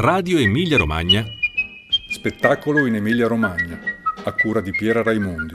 Radio Emilia Romagna. Spettacolo in Emilia Romagna, a cura di Piera Raimondi.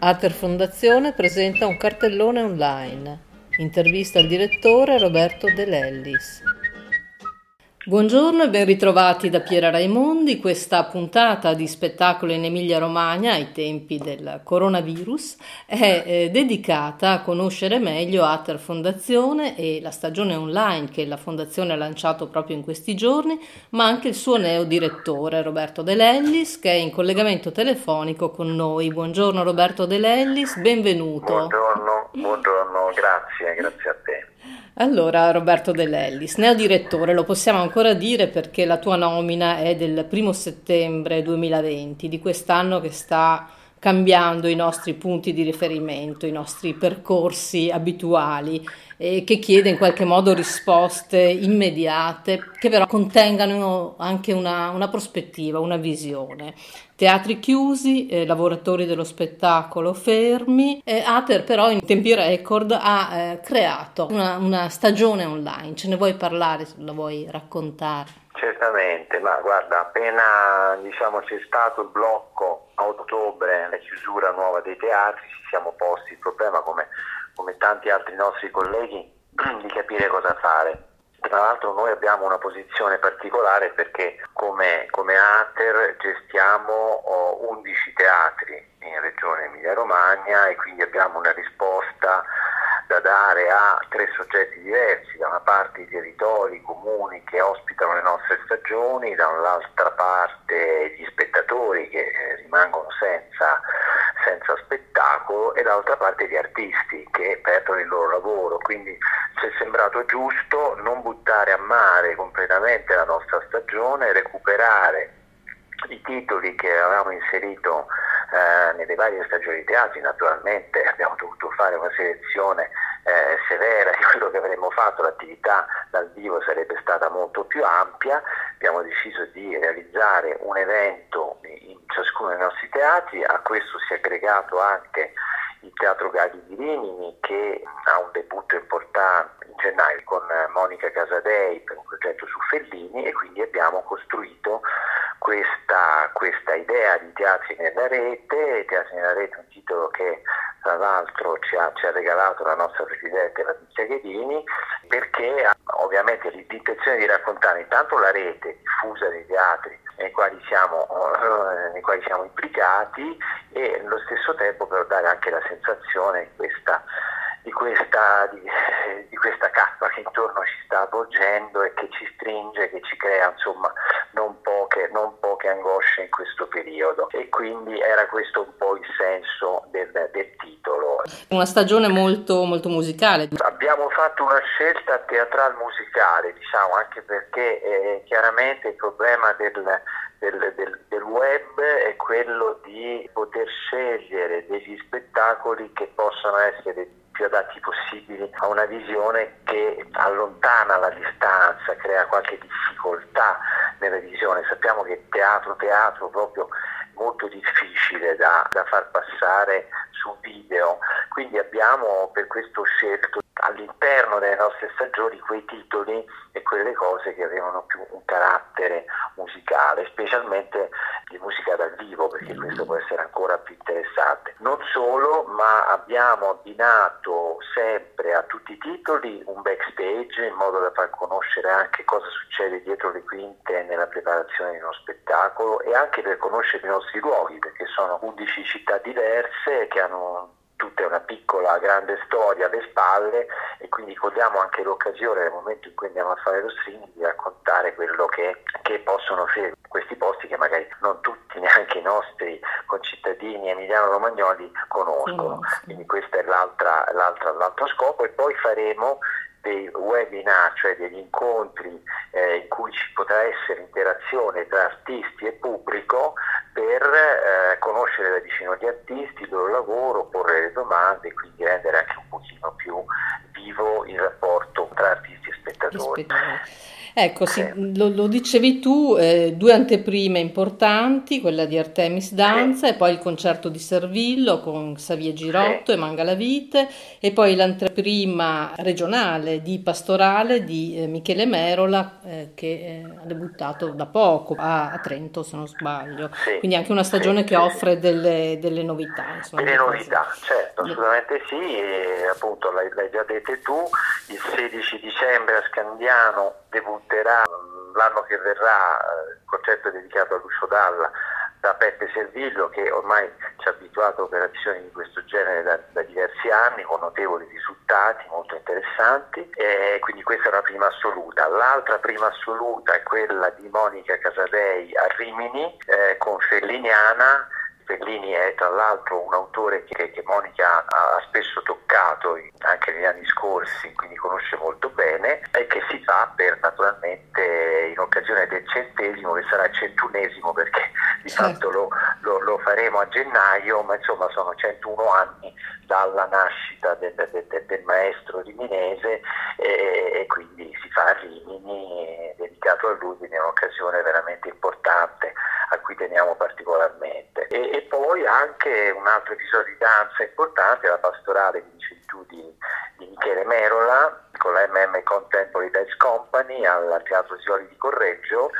Ater Fondazione presenta un cartellone online. Intervista al direttore Roberto De Lellis. Buongiorno e ben ritrovati da Piera Raimondi. Questa puntata di spettacolo in Emilia-Romagna ai tempi del coronavirus è eh, dedicata a conoscere meglio Ater Fondazione e la stagione online che la Fondazione ha lanciato proprio in questi giorni, ma anche il suo neo direttore Roberto De Lellis che è in collegamento telefonico con noi. Buongiorno Roberto De Lellis, benvenuto. Buongiorno, buongiorno, grazie, grazie a te. Allora, Roberto Dell'Ellis, neodirettore, lo possiamo ancora dire perché la tua nomina è del primo settembre 2020, di quest'anno che sta cambiando i nostri punti di riferimento, i nostri percorsi abituali e che chiede in qualche modo risposte immediate che però contengano anche una, una prospettiva, una visione. Teatri chiusi, eh, lavoratori dello spettacolo fermi, eh, Ater però in tempi record ha eh, creato una, una stagione online, ce ne vuoi parlare, la vuoi raccontare? Certamente, ma guarda, appena diciamo, c'è stato il blocco a ottobre, la chiusura nuova dei teatri, ci siamo posti il problema come come tanti altri nostri colleghi, di capire cosa fare. Tra l'altro noi abbiamo una posizione particolare perché come, come ATER gestiamo oh, 11 teatri in Regione Emilia-Romagna e quindi abbiamo una risposta da dare a tre soggetti diversi, da una parte i territori, i comuni che ospitano le nostre stagioni, dall'altra parte gli spettatori che eh, rimangono senza senza spettacolo e dall'altra parte gli artisti che perdono il loro lavoro. Quindi ci è sembrato giusto non buttare a mare completamente la nostra stagione, recuperare i titoli che avevamo inserito eh, nelle varie stagioni teatri, naturalmente abbiamo dovuto fare una selezione eh, severa di quello che avremmo fatto, l'attività dal vivo sarebbe stata molto più ampia, abbiamo deciso di realizzare un evento in ciascuno dei nostri teatri, a questo si è aggregato anche il Teatro Gagli di Rimini che ha un debutto importante in gennaio con Monica Casadei per un progetto su Fellini e quindi abbiamo costruito questa, questa idea di Teatri nella rete, Teatri nella rete un titolo che tra l'altro ci ha, ci ha regalato la nostra Presidente Patrizia Ghedini, perché ovviamente l'intenzione di raccontare intanto la rete diffusa dei teatri nei quali siamo, uh, nei quali siamo implicati e allo stesso tempo però dare anche la sensazione di questa, di questa, di, di questa cappa che intorno ci sta avvolgendo e che ci stringe, che ci crea insomma non poche, non poche angosce in questo periodo e quindi era questo un po' il senso del, del titolo. Una stagione molto, molto musicale. Abbiamo fatto una scelta teatrale musicale, diciamo, anche perché eh, chiaramente il problema del, del, del, del, web è quello di poter scegliere degli spettacoli che possono essere più adatti possibili a una visione che allontana la distanza, crea qualche difficoltà nella visione. Sappiamo che teatro, teatro proprio molto difficile da, da far passare su video, quindi abbiamo per questo scelto all'interno delle nostre stagioni quei titoli e quelle cose che avevano più un carattere musicale, specialmente di musica dal vivo, perché questo può essere ancora più interessante. Non solo, ma abbiamo abbinato sempre a tutti i titoli un backstage in modo da far conoscere anche cosa succede dietro le quinte nella preparazione di uno spettacolo e anche per conoscere i nostri luoghi, perché sono 11 città diverse che hanno tutte una piccola grande storia alle spalle e quindi cogliamo anche l'occasione nel momento in cui andiamo a fare lo streaming di raccontare quello che, che possono offrire questi posti che magari non tutti, neanche i nostri concittadini emiliano-romagnoli conoscono. Quindi questo è l'altra, l'altra, l'altro scopo e poi faremo dei webinar, cioè degli incontri eh, in cui ci potrà essere interazione tra artisti e pubblico per eh, conoscere da vicino gli artisti, il loro lavoro, porre le domande e quindi rendere anche un pochino più vivo il rapporto spettatori. Ecco, sì, lo, lo, dicevi tu, eh, due anteprime importanti, quella di Artemis Danza sì. e poi il concerto di Servillo con Xavier Girotto sì. e Mangalavite e poi l'anteprima regionale di Pastorale di eh, Michele Merola eh, che eh, ha debuttato da poco a, a, Trento se non sbaglio, quindi anche una stagione che offre delle, delle novità. Insomma, delle novità, certo, assolutamente sì, e appunto l'hai, l'hai già detto tu, il 16 dicembre a Scandiano debutterà l'anno che verrà eh, il concerto dedicato a Lucio Dalla da Peppe Servillo che ormai ci ha abituato a operazioni di questo genere da, da diversi anni con notevoli risultati molto interessanti e quindi questa è una prima assoluta. L'altra prima assoluta è quella di Monica Casadei a Rimini eh, con Felliniana Bellini è tra l'altro un autore che, che Monica ha spesso toccato anche negli anni scorsi, quindi conosce molto bene, e che si fa per naturalmente in occasione del centesimo, che sarà il centunesimo perché di certo. fatto lo, lo, lo, faremo a gennaio, ma insomma sono 101 anni dalla nascita del, del, del, del maestro riminese e, e, quindi si fa a Rimini dedicato a lui, quindi è un'occasione veramente importante a cui teniamo particolarmente. E, e poi anche un altro episodio di danza importante, la pastorale di tu di, Michele Merola con la MM Contemporary Dance Company al Teatro Sioli di Correggio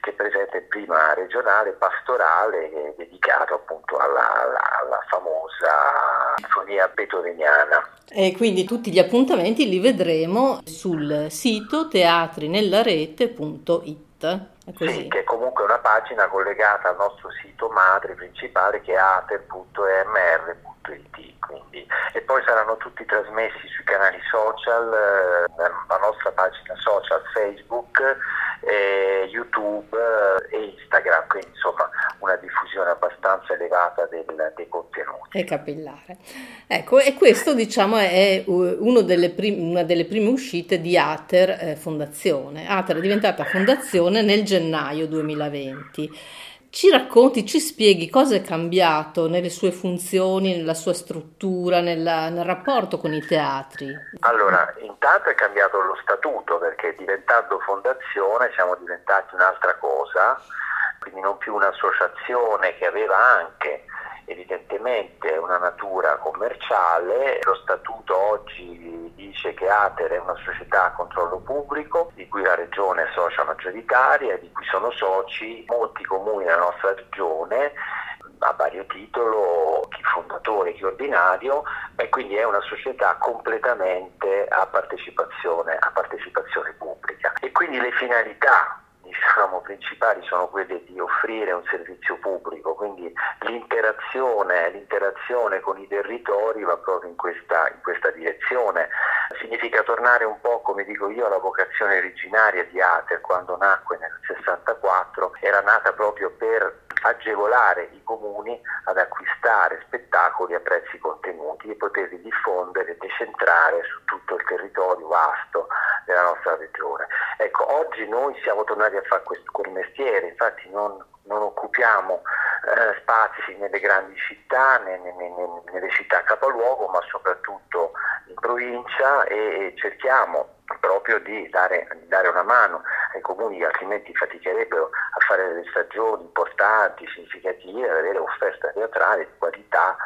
che presenta il prima regionale pastorale dedicato appunto alla, alla, alla famosa sinfonia beethoveniana. E quindi tutti gli appuntamenti li vedremo sul sito teatrinellaRete.it. Sì, che comunque una pagina collegata al nostro sito madre principale che è ater.emr.it. Quindi. E poi saranno tutti trasmessi sui canali social, eh, la nostra pagina social Facebook, eh, YouTube e Instagram, quindi insomma una diffusione abbastanza elevata del, dei contenuti. È capillare. Ecco, e questo diciamo è delle prim- una delle prime uscite di Ater eh, Fondazione. Ater è diventata fondazione nel gennaio 2020. Ci racconti, ci spieghi cosa è cambiato nelle sue funzioni, nella sua struttura, nella, nel rapporto con i teatri? Allora, intanto è cambiato lo statuto perché diventando fondazione siamo diventati un'altra cosa, quindi non più un'associazione che aveva anche evidentemente una natura commerciale. Lo statuto oggi dice che Ater è una società a controllo pubblico di cui la regione è socia maggioritaria di cui sono soci molti comuni nella nostra regione a vario titolo, chi fondatore, chi ordinario, e quindi è una società completamente a partecipazione, a partecipazione pubblica. E quindi le finalità diciamo, principali sono quelle di offrire un servizio pubblico, quindi l'interazione, l'interazione con i territori va proprio in questa, in questa, direzione. Significa tornare un po', come dico io, alla vocazione originaria di Ater quando nacque nel 64, era nata proprio per agevolare i comuni ad acquistare spettacoli a prezzi contenuti e poterli diffondere e decentrare su tutto il territorio vasto della nostra regione. Ecco, oggi noi siamo tornati a fare questo, quel mestiere, infatti non, non occupiamo eh, spazi nelle grandi città, ne, ne, ne, nelle città capoluogo, ma soprattutto in provincia e, e cerchiamo proprio di dare, di dare, una mano ai comuni che altrimenti faticherebbero a fare delle stagioni importanti, significative, ad avere offerta teatrale di qualità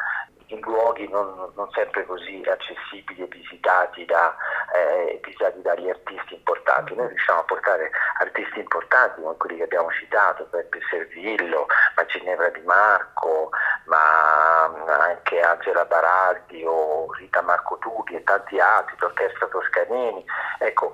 in luoghi non, non, sempre così accessibili e visitati, da, eh, visitati dagli artisti importanti. Noi riusciamo a portare artisti importanti come quelli che abbiamo citato, Peppe Servillo, ma Ginevra Di Marco, ma anche Angela Baraldi o Rita Marco Tutti e tanti altri, l'Orchestra Toscanini. Ecco,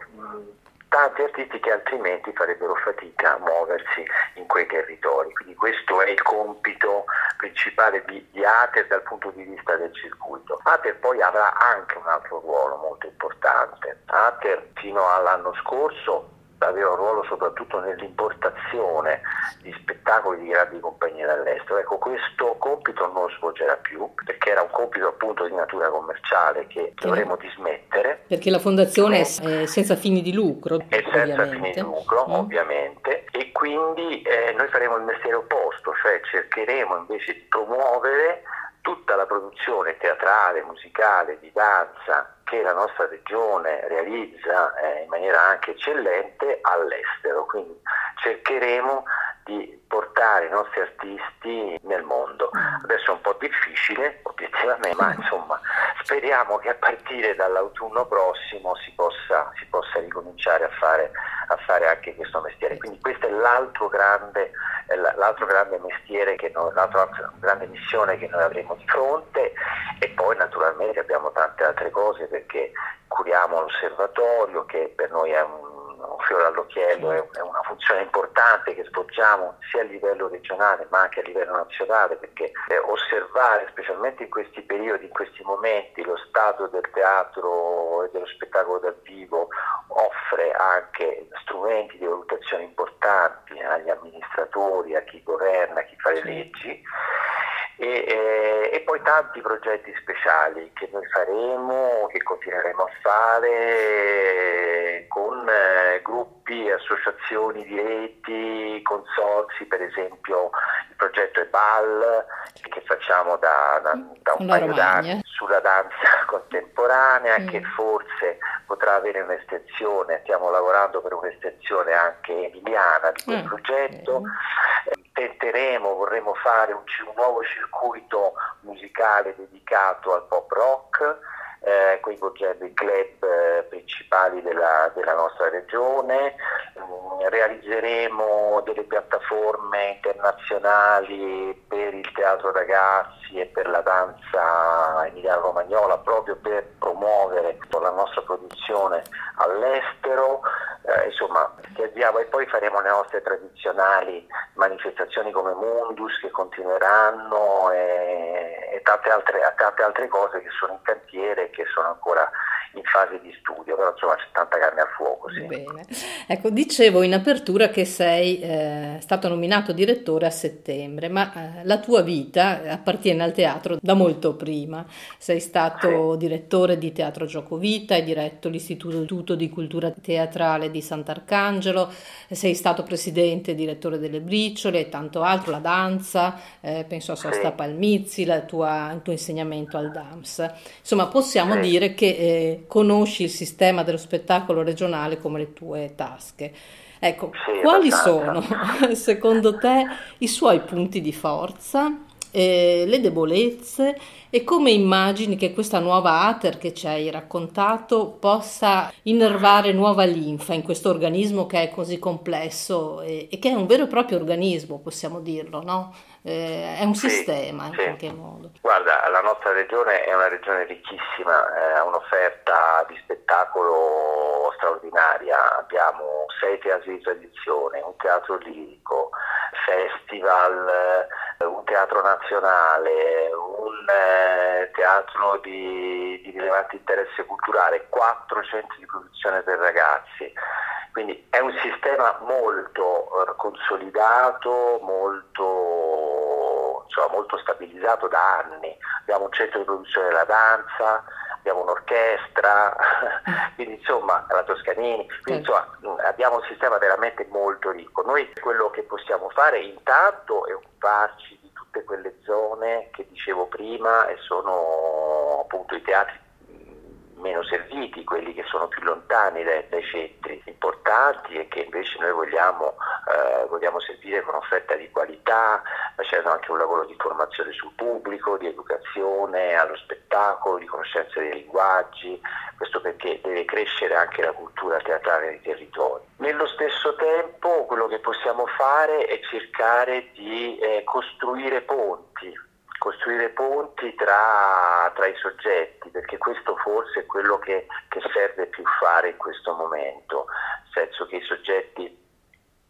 tanti artisti che altrimenti farebbero fatica a muoversi in quei territori. Quindi questo è il compito principale di, di Ater dal punto di vista del circuito. Ater poi avrà anche un altro ruolo molto importante. Ater fino all'anno scorso aveva un ruolo soprattutto nell'importazione di spettacoli di grandi compagnie dall'estero. Ecco, questo compito non lo svolgerà più perché era un compito appunto di natura commerciale che dovremo dismettere. Perché la fondazione è senza fini di lucro. È senza ovviamente. fini di lucro, mm. ovviamente, e quindi eh, noi faremo il mestiere opposto, cioè cercheremo invece di promuovere tutta la produzione teatrale, musicale, di danza che la nostra regione realizza eh, in maniera anche eccellente all'estero, quindi cercheremo di portare i nostri artisti nel mondo. Adesso è un po' difficile, obiettivamente, ma insomma speriamo che a partire dall'autunno prossimo si possa, si possa ricominciare a fare, a fare, anche questo mestiere. Quindi questo è l'altro grande, l'altro grande mestiere, noi, l'altra grande missione che noi avremo di fronte e poi naturalmente abbiamo tante altre cose perché curiamo l'osservatorio che per noi è un fiore all'occhiello, è, è, una funzione importante che svolgiamo sia a livello regionale ma anche a livello nazionale perché eh, osservare specialmente in questi periodi, in questi momenti lo stato del teatro e dello spettacolo dal vivo offre anche strumenti di valutazione importanti agli amministratori, a chi governa, a chi fa le leggi e, eh, e, poi tanti progetti speciali che noi faremo, che continueremo a fare con eh, gruppi, associazioni di reti, consorzi, per esempio il progetto EBAL che facciamo da, da, da un paio d'anni sulla danza contemporanea mm. che forse potrà avere un'estensione, stiamo lavorando per un'estensione anche emiliana di quel mm. progetto. Mm tenteremo, vorremmo fare un, un, nuovo circuito musicale dedicato al pop rock, eh, coinvolgendo i club eh, principali della, della, nostra regione, mm, realizzeremo delle piattaforme internazionali per il teatro ragazzi e per la danza emiliano-romagnola proprio per promuovere la nostra produzione all'estero, eh, insomma chiediamo e poi faremo le nostre tradizionali manifestazioni come Mundus che continueranno e, e tante, altre, tante altre cose che sono in cantiere e che sono ancora in fase di studio, però insomma c'è tanta carne al fuoco. Sì. Bene. Ecco, dicevo in apertura che sei eh, stato nominato direttore a settembre, ma eh, la tua vita appartiene al teatro da molto prima. Sei stato sì. direttore di Teatro Gioco Vita, hai diretto l'Istituto di Cultura Teatrale di Sant'Arcangelo, sei stato presidente e direttore delle Briciole e tanto altro, la danza, eh, penso a Sosta sì. Palmizzi, tua, il tuo insegnamento al DAMS. Insomma, possiamo dire che eh, conosci il sistema dello spettacolo regionale come le tue tasche. Ecco, sì, quali sono secondo te i suoi punti di forza, eh, le debolezze e come immagini che questa nuova Ater che ci hai raccontato possa innervare nuova linfa in questo organismo che è così complesso e, e che è un vero e proprio organismo, possiamo dirlo, no? Eh, è un sì, sistema in sì. qualche modo. Guarda, la nostra regione è una regione ricchissima, eh, ha un'offerta di spettacolo straordinaria, abbiamo sei teatri di tradizione, un teatro lirico, festival, eh, un teatro nazionale, un eh, teatro di, di rilevante interesse culturale, quattro centri di produzione per ragazzi. Quindi è un sistema molto consolidato, molto, insomma, molto, stabilizzato da anni. Abbiamo un centro di produzione della danza, abbiamo un'orchestra, quindi insomma la Toscanini, quindi insomma abbiamo un sistema veramente molto ricco. Noi quello che possiamo fare intanto è occuparci di tutte quelle zone che dicevo prima e sono appunto i teatri meno serviti, quelli che sono più lontani dai, dai centri importanti e che invece noi vogliamo, eh, vogliamo servire con offerta di qualità, facendo anche un lavoro di formazione sul pubblico, di educazione allo spettacolo, di conoscenza dei linguaggi, questo perché deve crescere anche la cultura teatrale nei territori. Nello stesso tempo quello che possiamo fare è cercare di eh, costruire ponti costruire ponti tra, tra, i soggetti, perché questo forse è quello che, che, serve più fare in questo momento, nel senso che i soggetti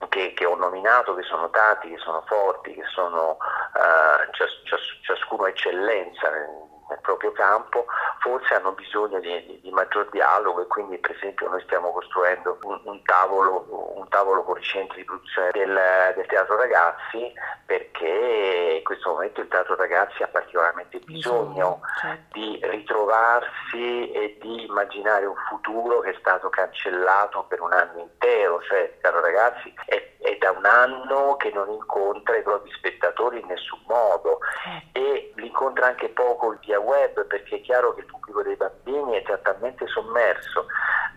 che, che ho nominato, che sono tanti, che sono forti, che sono uh, cias, cias, ciascuno eccellenza nel, nel proprio campo, forse hanno bisogno di, di, di, maggior dialogo e quindi per esempio noi stiamo costruendo un, un, tavolo, un tavolo, con i centri di produzione del, del, teatro ragazzi perché in questo momento il teatro ragazzi ha particolarmente bisogno certo. di ritrovarsi e di immaginare un futuro che è stato cancellato per un anno intero, cioè il teatro ragazzi è, è da un anno che non incontra i propri spettatori in nessun modo certo. e incontra anche poco via web perché è chiaro che il pubblico dei bambini è già talmente sommerso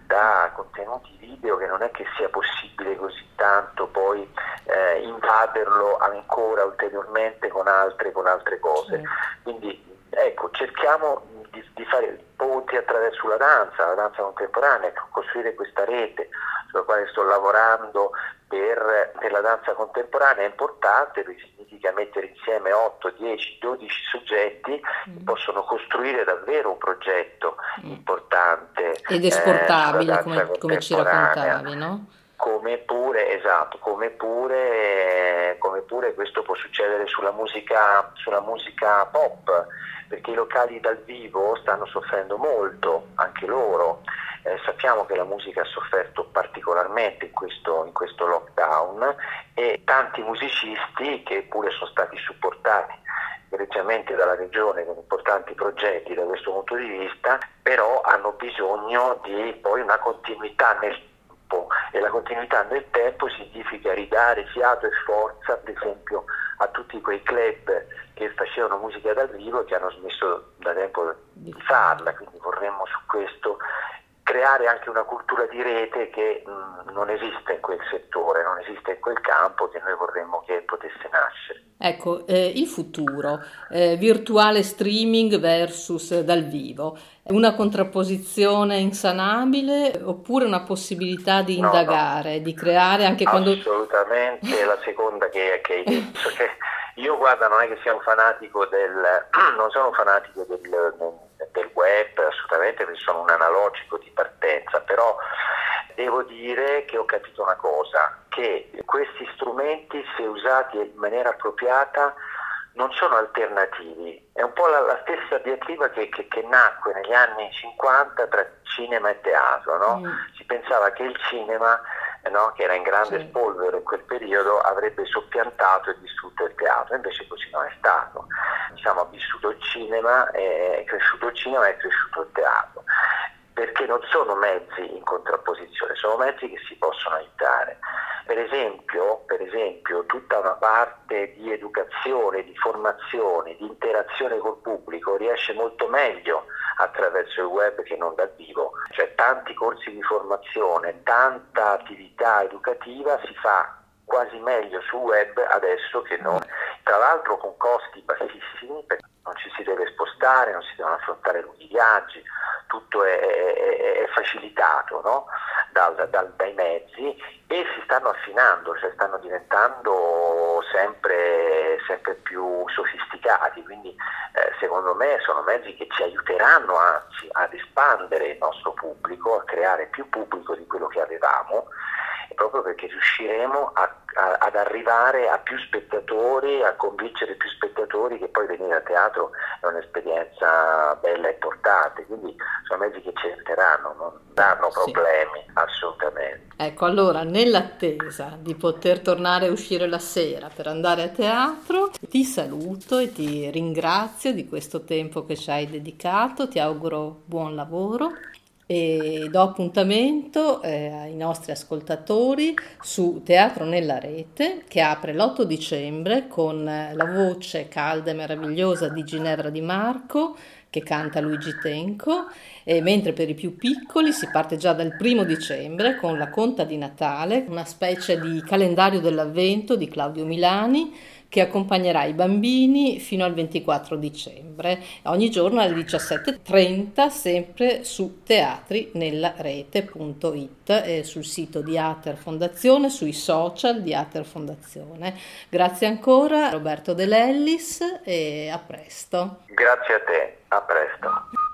da contenuti video che non è che sia possibile così tanto poi eh, invaderlo ancora ulteriormente con altre, con altre cose. Quindi ecco, cerchiamo di, di fare ponti attraverso la danza, la danza contemporanea, costruire questa rete sulla quale sto lavorando per, per, la danza contemporanea è importante perché significa mettere insieme 8, 10, 12 soggetti mm. che possono costruire davvero un progetto mm. importante. Ed esportabile, eh, come, come ci raccontavi, no? Come pure, esatto, come pure, come pure questo può succedere sulla musica, sulla musica pop perché i locali dal vivo stanno soffrendo molto, anche loro. Eh, sappiamo che la musica ha sofferto particolarmente in questo, in questo lockdown e tanti musicisti che pure sono stati supportati egregiamente dalla regione con importanti progetti da questo punto di vista, però hanno bisogno di poi una continuità nel tempo e la continuità nel tempo significa ridare fiato e forza, per esempio, a tutti quei club che facevano musica dal vivo e che hanno smesso da tempo di farla, quindi vorremmo su questo creare anche una cultura di rete che mh, non esiste in quel settore, non esiste in quel campo che noi vorremmo che potesse nascere. Ecco, eh, il futuro, eh, virtuale streaming versus dal vivo, una contrapposizione insanabile oppure una possibilità di indagare, no, no. di creare anche quando... Assolutamente la seconda che, che hai detto. Cioè, io guarda, non è che sia un fanatico del... non sono un fanatico del, del web, assolutamente perché sono un analogico di partenza, però devo dire che ho capito una cosa, che questi strumenti, se usati in maniera appropriata, non sono alternativi. È un po' la, la stessa diatriba che, che, che, nacque negli anni 50 tra cinema e teatro. No? Mm. Si pensava che il cinema, no, che era in grande sì. spolvero in quel periodo, avrebbe soppiantato e distrutto il teatro, invece così non è stato. Diciamo, ha vissuto il cinema, è cresciuto il cinema e è cresciuto il teatro perché non sono mezzi in contrapposizione, sono mezzi che si possono aiutare. Per esempio, per esempio, tutta una parte di educazione, di formazione, di interazione col pubblico riesce molto meglio attraverso il web che non dal vivo. Cioè tanti corsi di formazione, tanta attività educativa si fa quasi meglio sul web adesso che non. Tra l'altro con costi bassissimi non ci si deve spostare, non si devono affrontare lunghi viaggi, tutto è, è, è facilitato no? dal, dal, dai mezzi e si stanno affinando, cioè stanno diventando sempre, sempre più sofisticati, quindi eh, secondo me sono mezzi che ci aiuteranno anzi ad espandere il nostro pubblico, a creare più pubblico di quello che avevamo proprio perché riusciremo a, a, ad arrivare a più spettatori, a convincere più spettatori che poi venire a teatro è un'esperienza bella e importante, quindi sono mezzi che ci aiuteranno, non danno problemi sì. assolutamente. Ecco, allora nell'attesa di poter tornare a uscire la sera per andare a teatro, ti saluto e ti ringrazio di questo tempo che ci hai dedicato, ti auguro buon lavoro e do appuntamento eh, ai nostri ascoltatori su Teatro nella Rete che apre l'8 dicembre con la voce calda e meravigliosa di Ginevra Di Marco che canta Luigi Tenco e mentre per i più piccoli si parte già dal primo dicembre con la Conta di Natale, una specie di calendario dell'avvento di Claudio Milani che accompagnerà i bambini fino al 24 dicembre, ogni giorno alle 17.30 sempre su teatrinellaRete.it e sul sito di Ater Fondazione, sui social di Ater Fondazione. Grazie ancora Roberto De Lellis e a presto. Grazie a te, a presto.